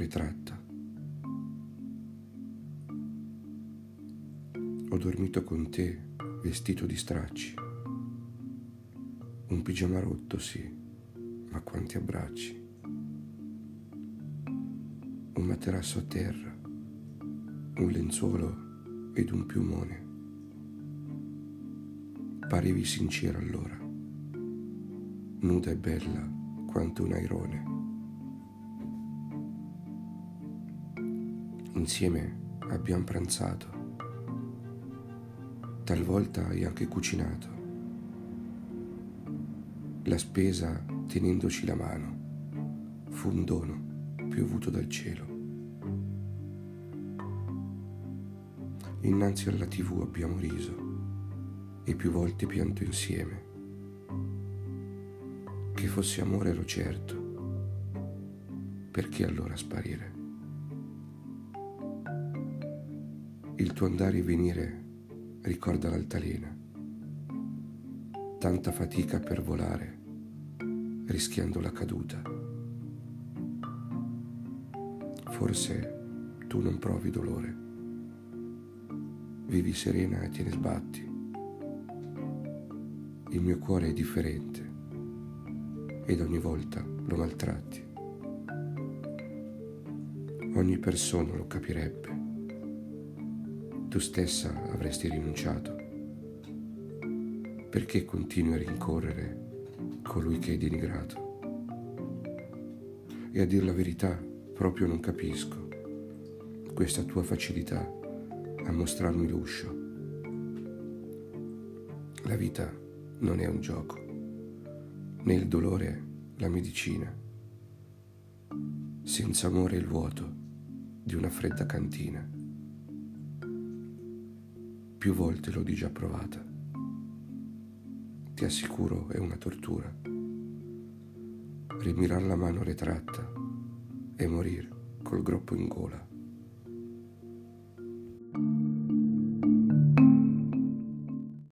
ritratta. Ho dormito con te vestito di stracci. Un pigiama rotto, sì, ma quanti abbracci. Un materasso a terra, un lenzuolo ed un piumone. Parevi sincera allora, nuda e bella quanto un airone. Insieme abbiamo pranzato, talvolta hai anche cucinato. La spesa tenendoci la mano fu un dono piovuto dal cielo. Innanzi alla tv abbiamo riso e più volte pianto insieme. Che fosse amore ero certo, perché allora sparire? Il tuo andare e venire ricorda l'altalena, tanta fatica per volare, rischiando la caduta. Forse tu non provi dolore, vivi serena e te ne sbatti il mio cuore è differente ed ogni volta lo maltratti. Ogni persona lo capirebbe. Tu stessa avresti rinunciato. Perché continui a rincorrere colui che hai denigrato? E a dir la verità, proprio non capisco questa tua facilità a mostrarmi l'uscio. La vita non è un gioco, né il dolore la medicina. Senza amore il vuoto di una fredda cantina. Più volte l'ho di già provata. Ti assicuro è una tortura. Rimirar la mano retratta e morire col groppo in gola.